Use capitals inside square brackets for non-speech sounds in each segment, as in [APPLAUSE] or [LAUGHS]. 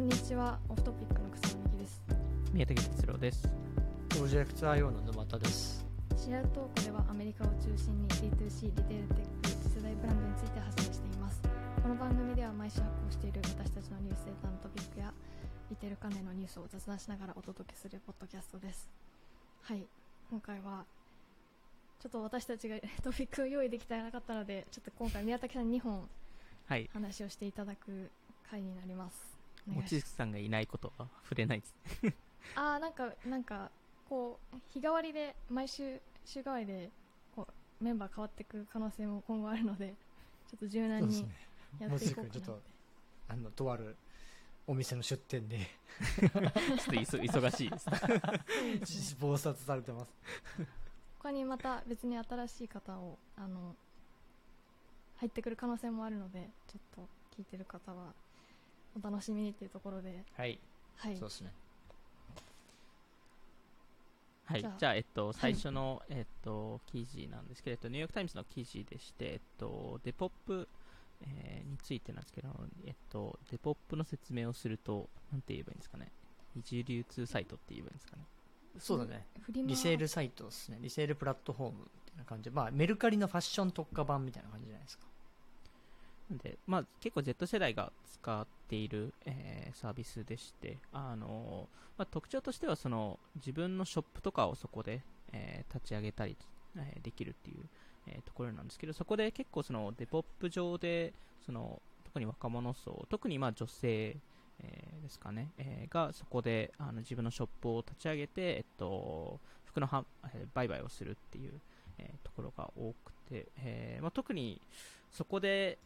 こんにちは、オフトピックの草薙です。宮武哲郎です。プロジェクト IO の沼田です。シェアトークではアメリカを中心に D2C リテールテック次世代ブランドについて発信しています。この番組では毎週発行している私たちのニュースデータのトピックやリテール関連のニュースを雑談しながらお届けするポッドキャストです。はい、今回はちょっと私たちが [LAUGHS] トピックを用意できてなかったので、ちょっと今回宮武さんに2本はい。話をしていただく回になります。お願望月さんがいないことは触れないです。ああなんかなんかこう日替わりで毎週週替わりでこうメンバー変わっていく可能性も今後あるのでちょっと柔軟に。やっていこうかなもうちょっとあの、とあるお店の出店で [LAUGHS] ちょっと忙忙しいです。忙殺されてます。他にまた別に新しい方をあの入ってくる可能性もあるのでちょっと聞いてる方はお楽しみにっていうところではい。はいそうですね。はい。じゃあじゃあ、えっと、最初の、えっと、記事なんですけれど、ニューヨークタイムズの記事でして、えっと、 Depop、えーについてなんですけど、えっと、 Depop の説明をすると、なんて言えばいいんですかね。二次流通サイトって言えばいいんですかね。そうだね。フリマリセールサイトですね。リセールプラットフォームみたいな感じで。まあ、メルカリのファッション特化版みたいな感じじゃないですか。で、まあ、結構 Z 世代が使っている、えーサービスでして、あのまあ、特徴としてはその自分のショップとかをそこで、えー立ち上げたり、えできるっていう、えところなんですけど、そこで結構そのデポップ上で、その特に若者層、特にまあ女性、えですかね、えがそこであの自分のショップを立ち上げて、えっと、服の、売買をするっていう、えところが多くて、えまあ、特にそこで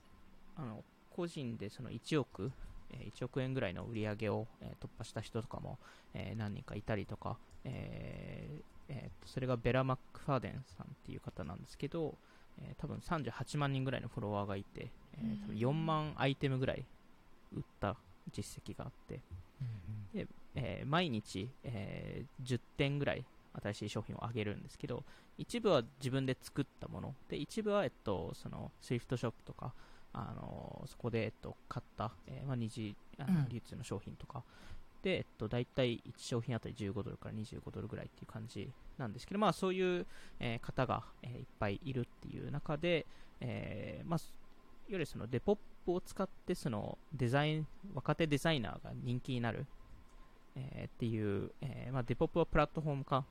あの個人でその1億、えー1億円ぐらいの売り上げを、えー突破した人とかも、えー何人かいたりとか、えーえーとそれがベラ・マックファーデンさんっていう方なんですけど、えー多分38万人ぐらいのフォロワーがいて、えー多分4万アイテムぐらい売った実績があって、でえー毎日、えー10点ぐらい新しい商品をあげるんですけど、一部は自分で作ったもの、で、一部は、えっと、その、スイフトショップとか、あのーそこで、えっと、買った、えーまあ、二次流通の商品とか、で、えっと、大体1商品あたり15ドルから25ドルぐらいっていう感じなんですけど、まあ、そういう、えー方が、えーいっぱいいるっていう中で、えーまあ、いわゆるそのデポップを使って、その、デザイン、若手デザイナーが人気になる、えーっていう、えーまあ、 Depop はプラットフォーム化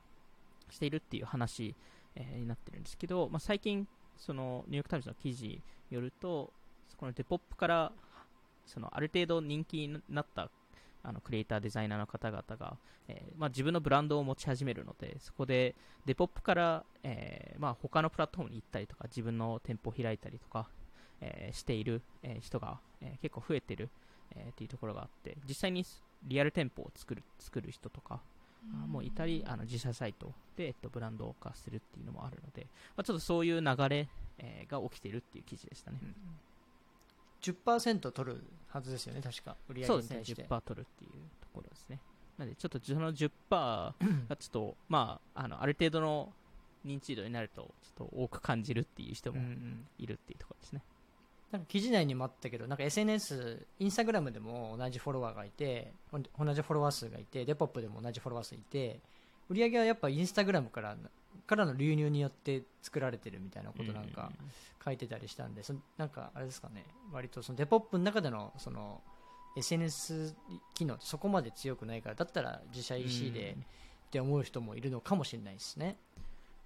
しているっていう話、えーになってるんですけど、まあ、最近、その、ニューヨークタイムズの記事によると、そこの Depop から、その、ある程度人気になった、あの、クリエイター、デザイナーの方々が、えーまあ、自分のブランドを持ち始めるので、そこで、 Depop から、えーまあ、他のプラットフォームに行ったりとか、自分の店舗を開いたりとか、えーしている、えー人が、えー結構増えてる、えーっていうところがあって、実際にリアル店舗を作る、作る人とか、あもういたり、あの自社サイトで、えっと、ブランド化するっていうのもあるので、まあ、ちょっとそういう流れ、えーが起きてるっていう記事でしたね。10%取るはずですよね、確か。売り上そうですね、げに対して。10%取るっていうところですね。なので、ちょっとその10% [LAUGHS] がちょっと、まあ、あの、ある程度の認知度になると、ちょっと多く感じるっていう人もんいるっていうところですね。なんか記事内にもあったけど、なんか SNS、インスタグラムでも同じフォロワーがいて、お同じフォロワー数がいて、デポップでも同じフォロワー数いて、売り上げはやっぱインスタグラムから、からの流入によって作られてるみたいなことなんか書いてたりしたんで、そなんかあれですかね、割とそのデポップの中でのその SNS 機能ってそこまで強くないから、だったら自社 EC でうん。って思う人もいるのかもしれないですね。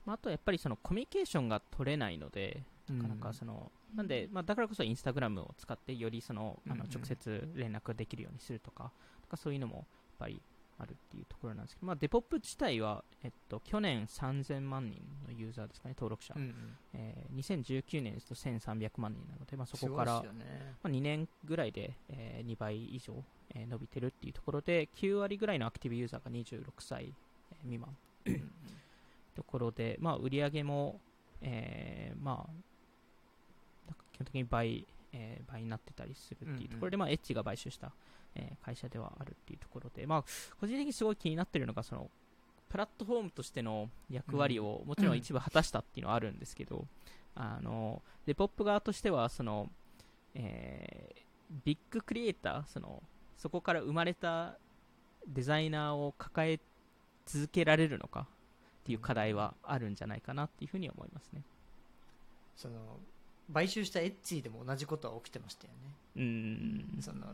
まあ、あとやっぱりそのコミュニケーションが取れないので、なかなかその、なんで、まあ、だからこそインスタグラムを使ってよりその、あの直接連絡できるようにするとか、とかそういうのもやっぱりあるっていうところなんですけど、まあ、デポップ自体は、えっと、去年3000万人のユーザーですかね、登録者。うんうんえー2019年ですと1300万人なので、まあ、そこから、ねまあ、2年ぐらいで、えー2倍以上、えー伸びてるっていうところで、9割ぐらいのアクティブユーザーが26歳えー未満。ところで、まあ、売り上げも、えーまあ、なんか基本的に倍、えー倍になってたりするっていうところで、まあ、エッジが買収した、えー会社ではあるっていうところで、まあ、個人的にすごい気になってるのが、その、プラットフォームとしての役割をもちろん一部果たしたっていうのはあるんですけど、あの、デポップ側としては、その、えービッグクリエイター、その、そこから生まれたデザイナーを抱え続けられるのかっていう課題はあるんじゃないかなっていうふうに思いますね。その買収した Etsy でも同じことは起きてましたよね。うん。その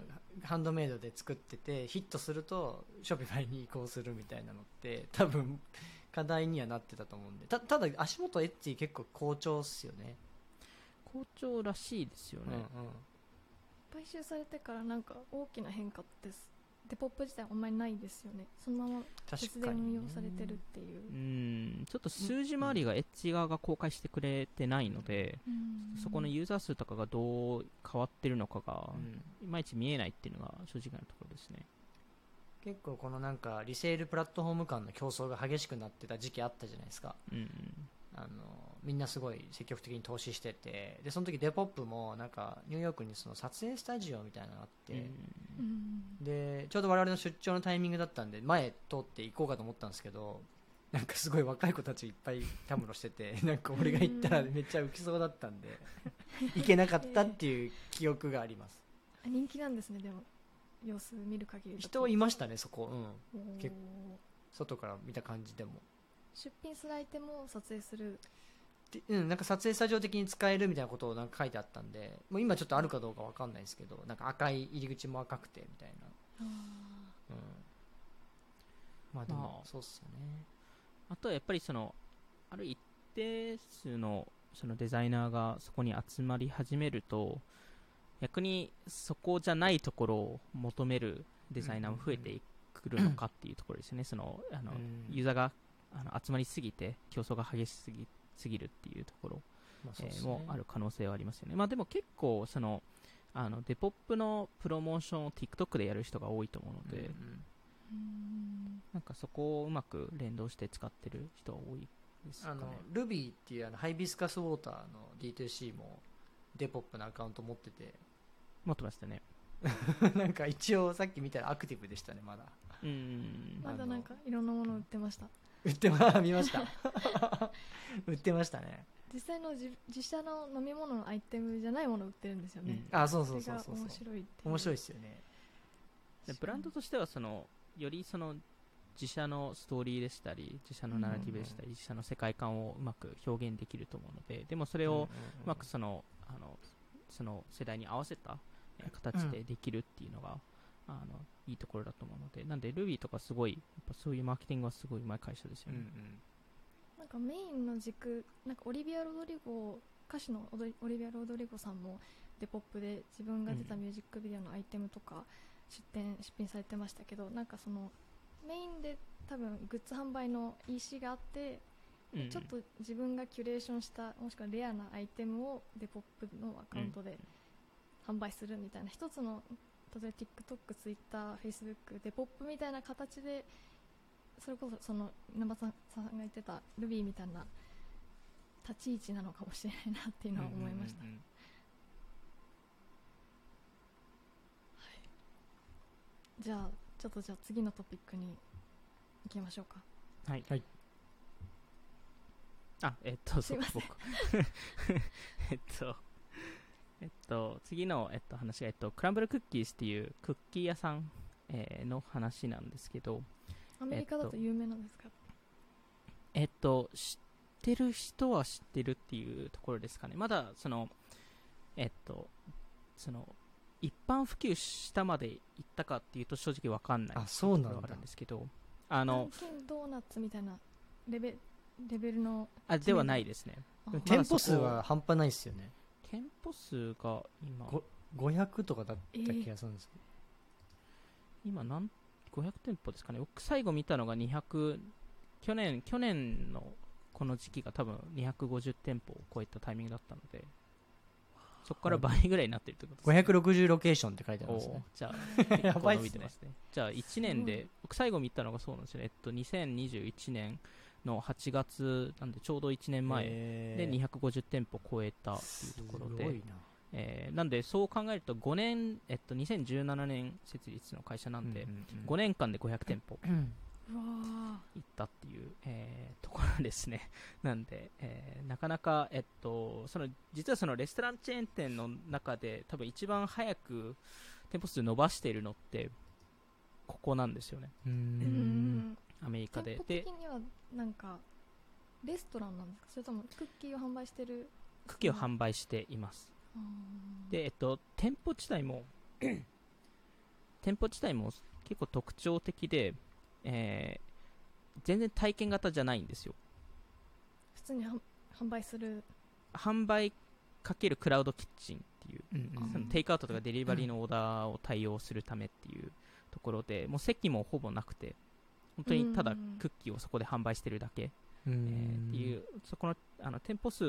ハンドメイドで作っててヒットすると Shopify に移行するみたいなのって多分課題にはなってたと思うんで。たただ足元 Etsy 結構好調っすよね。好調らしいですよね。買収されてからなんか大きな変化ってデポップ自体あんまりないですよね。そのまま確節電運用されてるっていう。うん。ちょっと数字回りがエッジ側が公開してくれてないので、そこのユーザー数とかがどう変わってるのかがうん。いまいち見えないっていうのが正直なところですね。結構このなんかリセールプラットフォーム間の競争が激しくなってた時期あったじゃないですか。うんあのみんなすごい積極的に投資しててでその時デポップもなんかニューヨークにその撮影スタジオみたいなのがあって、うん。でちょうど我々の出張のタイミングだったんで前通って行こうかと思ったんですけどなんかすごい若い子たちいっぱいたむろしてて [LAUGHS] なんか俺が行ったらめっちゃ浮きそうだったんで行けなかったっていう記憶があります。あ人気なんですねでも様子見る限り人いましたねそこ、うん、結外から見た感じでも出品するアイテムを撮影する。でうん、なんか撮影スタジオ的に使えるみたいなことをなんか書いてあったんでもう今ちょっとあるかどうかわかんないですけどなんか赤い入り口も赤くてみたいな、うん、まあでまもあそうっすよね。あとはやっぱりそのある一定数のそのデザイナーがそこに集まり始めると逆にそこじゃないところを求めるデザイナーも増えてくるのかっていうところですよね、そのあのうん。ユーザーがあの集まりすぎて競争が激しすぎすぎるっていうところ、えーまあそうっすね。もある可能性はありますよね、まあ、でも結構そのあのデポップのプロモーションを TikTok でやる人が多いと思うので、うんうん。なんかそこをうまく連動して使ってる人は多いですかね。あの Ruby っていうあのハイビスカスウォーターの D2C もデポップのアカウント持ってて。持ってましたね。[LAUGHS] なんか一応さっき見たらアクティブでしたねまだ。うん。まだなんかいろんなもの売ってました売ってま見ました。[LAUGHS] 売ってましたね。実際の自自社の飲み物のアイテムじゃないものを売ってるんですよね、うん。あそうそうそうそうそう。面白いって面白いですよね。でブランドとしてはそのよりその自社のストーリーでしたり自社のナラティブでしたり、自社の世界観をうまく表現できると思うのででもそれをうまくそのあのその世代に合わせたえー形でできるっていうのが、あのいいところだと思うので。なんで Ruby とかすごいやっぱそういうマーケティングはすごいうまい会社ですようんうね、ん。なんかメインの軸なんかオリビア・ロドリゴ歌手のオドリビア・ロドリゴさんもデポップで自分が出たミュージックビデオのアイテムとか出展出品されてましたけどなんかそのメインで多分グッズ販売の EC があって、うんちょっと自分がキュレーションしたもしくはレアなアイテムをデポップのアカウントで販売するみたいな一つの例えば TikTok、Twitter、Facebook デポップみたいな形でそれこそその稲葉さんさんが言ってたルビーみたいな立ち位置なのかもしれないなっていうのは思いました、うんうんうんじゃあちょっとじゃあ次のトピックに行きましょうか。はい、はい。あえっとすいません。僕。[LAUGHS] えっとえっと次の、えっと、話が、えっと、クランブルクッキーズっていうクッキー屋さん、えーの話なんですけどアメリカだと有名なんですか、えっと知ってる人は知ってるっていうところですかね。まだそのえっとその一般普及したまで行ったかっていうと正直わかんないあそうなんだところがあるんですけどああのドーナツみたいなレベレベルのあではないですね。あでも店舗数は半端ないですよね店舗数が今ご500とかだった気がするんですけど、今何500店舗ですかね。僕最後見たのが200去年去年のこの時期が多分250店舗を超えたタイミングだったのでそこから倍ぐらいになってるってことですね。560ロケーションって書いてありますね。じゃあ [LAUGHS] やばいっすね。びてますね。じゃあ1年すで僕最後見たのがそうなんですよね。えっと2021年の8月なんでちょうど1年前へでー250店舗超えたっていうところでえーなんでそう考えると5年、えっと、2017年設立の会社なんで、5年間で500店舗行ったっていう、えーところですね。[LAUGHS] なんで、えーなかなか、えっと、その、実はそのレストランチェーン店の中で、多分一番早く店舗数伸ばしているのって、ここなんですよね。ううんんアメリカで。店で舗的にはなんかレストランなんですか？それともクッキーを販売してる？クッキーを販売しています。で、えっと、店舗自体も [CLEARS THROAT] 店舗自体も結構特徴的で、えー全然体験型じゃないんですよ。普通に販売する？販売かけるクラウドキッチンっていううんうんそのテイクアウトとかデリバリーのオーダーを対応するためっていうところで、もう席もほぼなくて、本当にただうんクッキーをそこで販売してるだけ、うえーっていう、そこのあの店舗数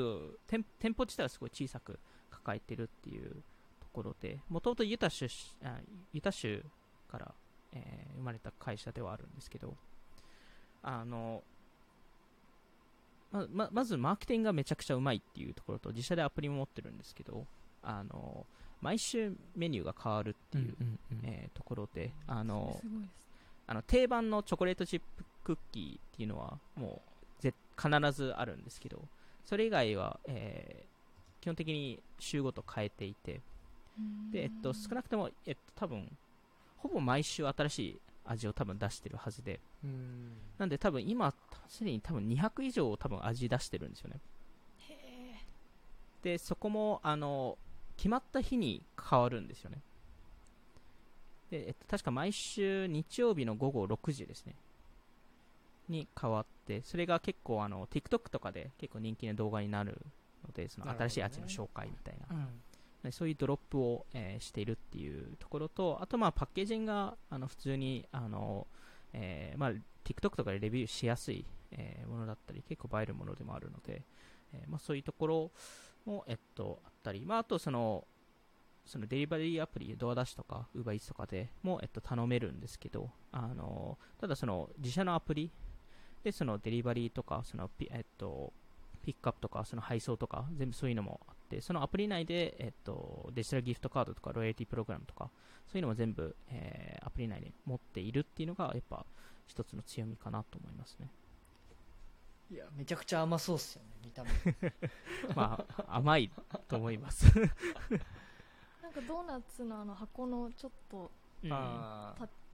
店、店舗自体はすごい小さく抱えてるっていうところで、もともとユタ州あユタ州から、えー生まれた会社ではあるんですけど、あのまままずマーケティングがめちゃくちゃうまいっていうところと、自社でアプリも持ってるんですけど、あの毎週メニューが変わるっていう、うんうんうん。えーところで、あのすごいですあの定番のチョコレートチップクッキーっていうのはもうぜ必ずあるんですけど、それ以外は、えー基本的に週ごと変えていて、でえっと、少なくとも、えっと、多分ほぼ毎週新しい味を多分出してるはずで、うん。なんで多分今、すでに多分200以上多分味出してるんですよね。へで、そこも、あの、決まった日に変わるんですよね。で、えっと、確か毎週日曜日の午後6時ですね。に変わって、それが結構、あの、TikTok とかで結構人気の動画になるので、その新しい味の紹介みたいな。うんでそういうドロップを、えーしているっていうところと、あとまあパッケージングがあの普通にあの、えーまあ、TikTok とかでレビューしやすい、えーものだったり、結構映えるものでもあるので、えーまあ、そういうところも、えっと、あったり、まあ、あとその、そのデリバリーアプリ、ドアダッシュとか、ウーバーイーツとかでも、えっと、頼めるんですけど、あのただその自社のアプリでそのデリバリーとか、そのピ,、えっと、ピックアップとか、その配送とか、全部そういうのもあって、そのアプリ内で、えっと、デジタルギフトカードとか、ロイヤリティプログラムとか、そういうのも全部、えーアプリ内に持っているっていうのが、やっぱ、一つの強みかなと思いますね。いやめちゃくちゃ甘そうっすよね見た目 [LAUGHS] まあ、甘いと思います。ドーナツのあの箱のちょっとうん。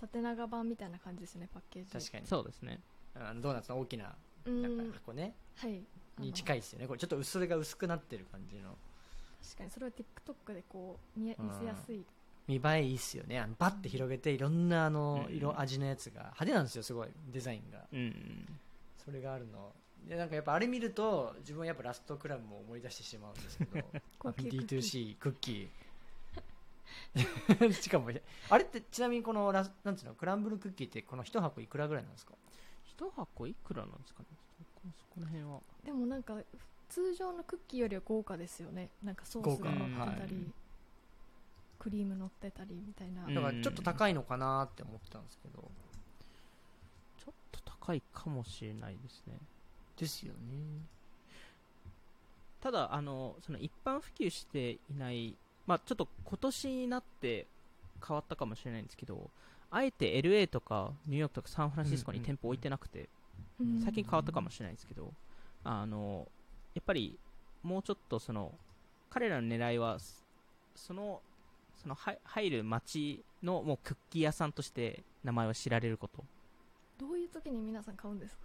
縦長版みたいな感じですねパッケージ。確かに。そうですね。あのドーナツの大きなうん。なんか箱ね。はい。に近いですよね。これちょっと薄れが薄くなってる感じの。確かに。それは TikTok でこう見え見せやすい。見栄えいいっすよね。あのバッて広げていろんなあのうん。色味のやつが派手なんですよすごい。デザインが。うん。それがあるの。でなんかやっぱあれ見ると自分はやっぱラストクラブも思い出してしまうんですけど。[LAUGHS] 高級クッキー。D2C クッキー [LAUGHS] しかもあれってちなみにこのラスなんつうのクランブルクッキーってこの一箱いくらぐらいなんですか？一箱いくらなんですかね？そこの辺は。でもなんか通常のクッキーよりは豪華ですよね。なんかソースが乗ってたり、はい。クリーム乗ってたりみたいな、うんだからちょっと高いのかなって思ってたんですけど。ちょっと高いかもしれないですね。ですよね。ただ、あの、その一般普及していない、まあちょっと今年になって変わったかもしれないんですけど、あえて LA とかニューヨークとかサンフランシスコに店舗置いてなくて、うん。最近変わったかもしれないですけど、あの、やっぱりもうちょっとその、彼らの狙いは、その、そのは入る街のもうクッキー屋さんとして名前を知られること。どういう時に皆さん買うんですか？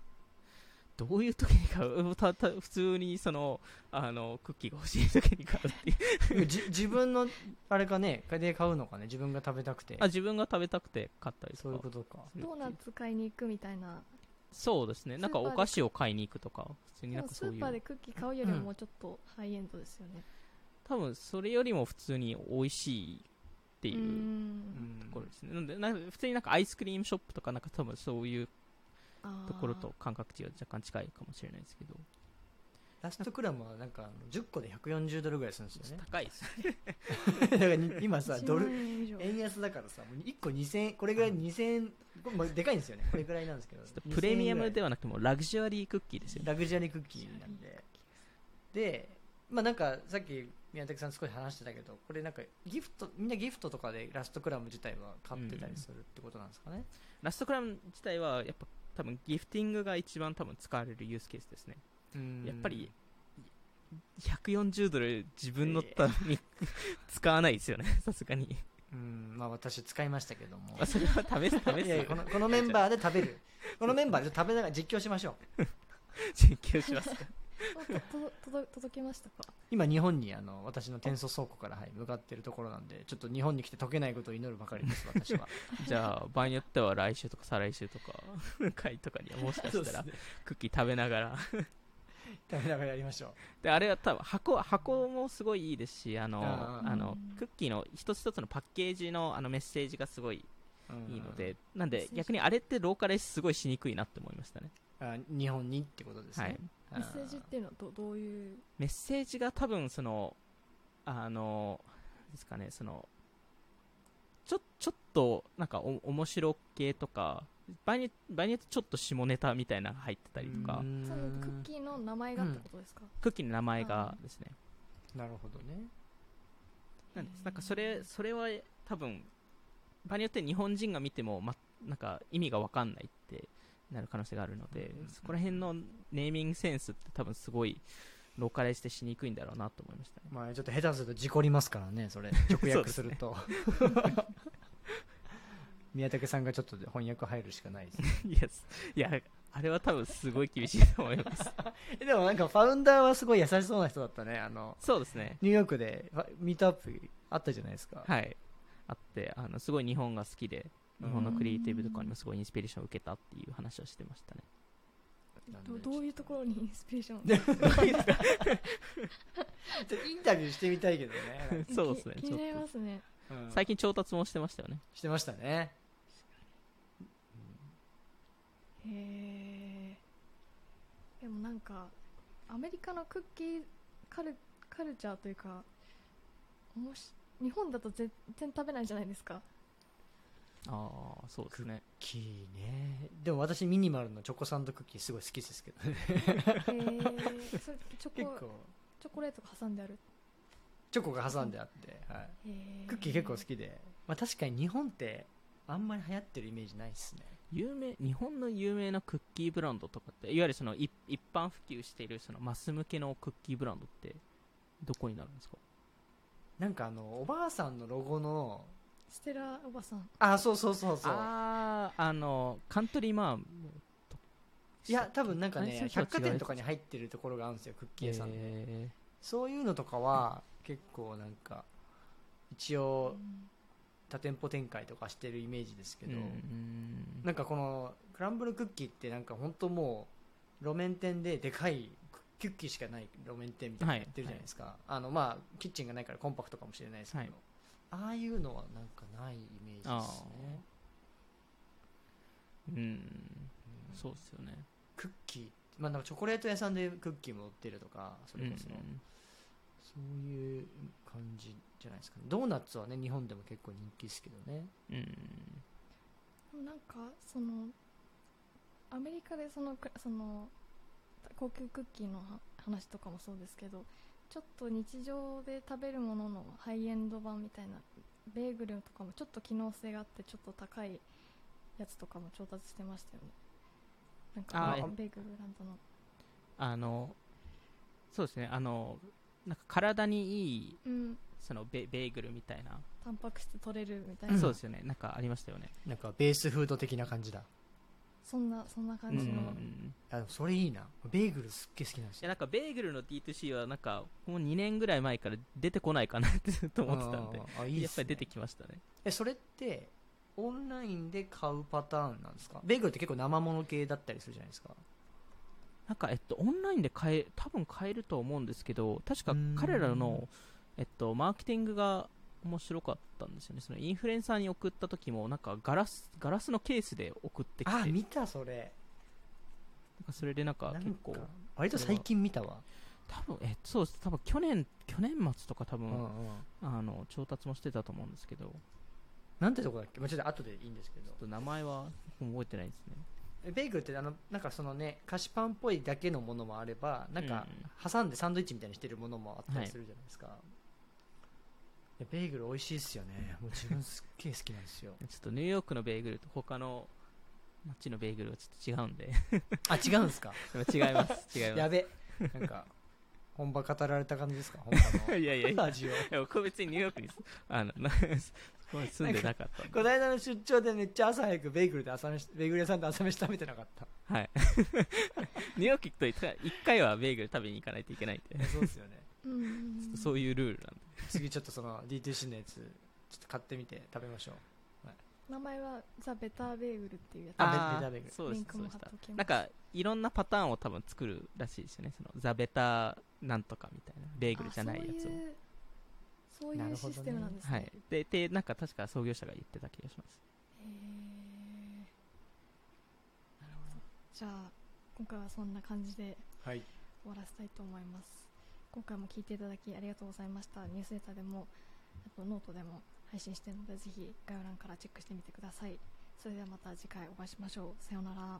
どういう時に買う？たた普通にその、あの、クッキーが欲しい時に買うっていう。[LAUGHS] じ自分のあれかねで買うのかね？自分が食べたくてあ、自分が食べたくて買ったりとか。そういうことかドーナツ買いに行くみたいなそうですね。なんかお菓子を買いに行くとか、普通になんかそういう。ーパーでクッキー買うよりももうちょっとハイエンドですよね、多分それよりも普通に美味しいってういううんところですね。なんで、なんか普通になんかアイスクリームショップとかなんか多分そういうところと感覚値が若干近いかもしれないですけど。ラストクラムはなんかあの10個で140ドルぐらいするんですよね。[LAUGHS] 高いですね。だからに今さ1ドル万円安だからさもう1個2000円これぐらい2000円これもうでかいんですよね。これぐらいなんですけど。プレミアムでははなくてもラグジュアリークッキーですよね。ラグジュアリークッキーなんで。でまあなんかさっき宮崎さん少し話してたけどこれなんかギフトみんなギフトとかでラストクラム自体は買ってたりするってことなんですかね、ラストクラム自体はやっぱ多分ギフティングが一番多分使われるユースケースですね。やっぱり140ドル自分のために [LAUGHS] 使わないですよね、[LAUGHS] さすがに。うん。まあ私使いましたけども。あそれは試す試す。このこのメンバーで食べる。このメンバーで食べながら実況しましょう。[LAUGHS] 実況しますとと届届きましたか？今日本にあの私の転送倉庫から、はい、向かっているところなんでちょっと日本に来て溶けないことを祈るばかりです [LAUGHS] 私は。じゃあ場合によっては来週とか再来週とか回とかにはもしかしたらクッキー食べながら。食べながらやりましょであれは多分箱箱もすごいいいですしあのあのクッキーの一つ一つのパッケージのあのメッセージがすごいいいので、なんで逆にあれってローカライズすごいしにくいなって思いましたね。あ日本にってことですね、はいメッセージっていうのはどどういう？メッセージが多分そのあのですかねそのちょちょっとなんかお面白系とか場合に場合によってちょっと下ネタみたいなのが入ってたりとか。そのクッキーの名前がってことですか、クッキーの名前がですね。なるほどね。なんですなんかそれそれは多分場合によって日本人が見ても、ま、なんか意味が分かんないってなる可能性があるので、うんそこら辺のネーミングセンスって多分すごいローカライズしてしにくいんだろうなと思いましたね。まあちょっと下手すると事故りますからねそれ。[LAUGHS] 直訳すると。[LAUGHS] 宮武さんがちょっと翻訳入るしかないですね。[LAUGHS] いやいやあれは多分すごい厳しいと思います。えでもなんかファウンダーはすごい優しそうな人だったね。あのそうですね。ニューヨークでミートアップあったじゃないですか、はい。あってあのすごい日本が好きで日本のクリエイティブとかにもすごいインスピレーションを受けたっていう話をしてましたね。どどういうところにインスピレーション [LAUGHS] インタビューしてみたいけどね、[LAUGHS] そうですね気気になりますね。うん最近調達もしてましたよね。してましたね。へえでもなんかアメリカのクッキーカルカルチャーというかおもし日本だと全然食べないじゃないですかああそうですね。キーね。でも私ミニマルのチョコサンドクッキーすごい好きですけどね。へえそれチョコ結構。チョコレートが挟んである？チョコが挟んであって、はい、へえクッキー結構好きで、まあ、確かに日本ってあんまり流行ってるイメージないですね。有名日本の有名なクッキーブランドとかっていわゆるその一一般普及しているそのマス向けのクッキーブランドってどこになるんですか？なんかあのおばあさんのロゴのステラおばさん。あそうそうそうそう。あああのカントリーマームいや多分なんかね百貨店とかに入ってるところがあるんですよクッキー屋さん。で、えそういうのとかは結構なんか一応多店舗展開とかしてるイメージですけど、ーうん。なんかこのクランブルクッキーってなんか本当もう路面店ででかいクッキーしかない路面店みたいなのやってるじゃないですか、あのまあキッチンがないからコンパクトかもしれないですけど、はいああいうのはなんかないイメージですね。うん。うん。そうですよね。クッキー。まあなんかチョコレート屋さんでクッキーも売ってるとかそれこそ、うんそういう感じじゃないですかね。ドーナツはね日本でも結構人気ですけどね。うん。なんかそのアメリカでそのくその高級クッキーのは話とかもそうですけどちょっと日常で食べるもののハイエンド版みたいなベーグルとかもちょっと機能性があってちょっと高いやつとかも調達してましたよね。なんかあーベーグルブランドの。あのそうですねあのなんか体にいいうん。そのベベーグルみたいな、タンパク質取れるみたいうんな、そうですよね。なんかありましたよね。なんかベースフード的な感じだそんなそんな感うんじの、あでもそれいいな。ベーグルすっげえ好きなんですよ。いやなんかベーグルの D2C はなんかもう2年ぐらい前から出てこないかなってずっと思ってたんで。ああいいっすね。やっぱり出てきましたね。えそれってオンラインで買うパターンなんですか？ベーグルって結構生もの系だったりするじゃないですか。なんかえっとオンラインで買え多分買えると思うんですけど確かうん彼らのえっとマーケティングが面白かったんですよね。そのインフルエンサーに送った時もなんかガラスガラスのケースで送ってきて。なんあ見たそれ。かそれでなんかなん結構か割と最近見たわ。多分えそうです。多分去年去年末とか多分、うんうん。あの調達もしてたと思うんですけど。ちょなんてとこだっけ、まあ、ちょっと後でいいんですけど。っと名前は覚えてないですね。えベーグルってあのなんかそのね菓子パンっぽいだけのものもあればなんか挟んでサンドイッチみたいにしてるものもあったりするじゃないですか、ベーグル美味しいですよね。もう自分すっげえ好きなんですよ。[LAUGHS] ちょっとニューヨークのベーグルと他の街のベーグルはちょっと違うんで。あ違うんですか？違います違いまやべ。なんか本場語られた感じですか？本場す [LAUGHS] いやいやいや。の味別にニューヨークにすあの [LAUGHS] 住んでなかったこの間の出張でめっちゃ朝早くベーグルで朝飯ベーグル屋さんで朝飯食べてなかった。はい。ニューヨーク行くと1回はベーグル食べに行かないといけないんで。そうですよね。そういうルールなんで次ちょっとその D2C のやつちょっと買ってみて食べましょう。名前はザ・ベターベーグルっていうやつ。あベベターベーグル。そうでリンクもすそうでした。貼っときます。なんかいろんなパターンを多分作るらしいですよね。そのザベタなんとかみたいなベーグルじゃないやつを。あそういうそういうシステムなんですね。はい。ででなんか確か創業者が言ってた気がします。へー。なるほどじゃあ今回はそんな感じではい。終わらせたいと思います今回も聞いていただきありがとうございました。ニュースレターでもあとノートでも配信しているのでぜひ概要欄からチェックしてみてください。それではまた次回お会いしましょう。さようなら。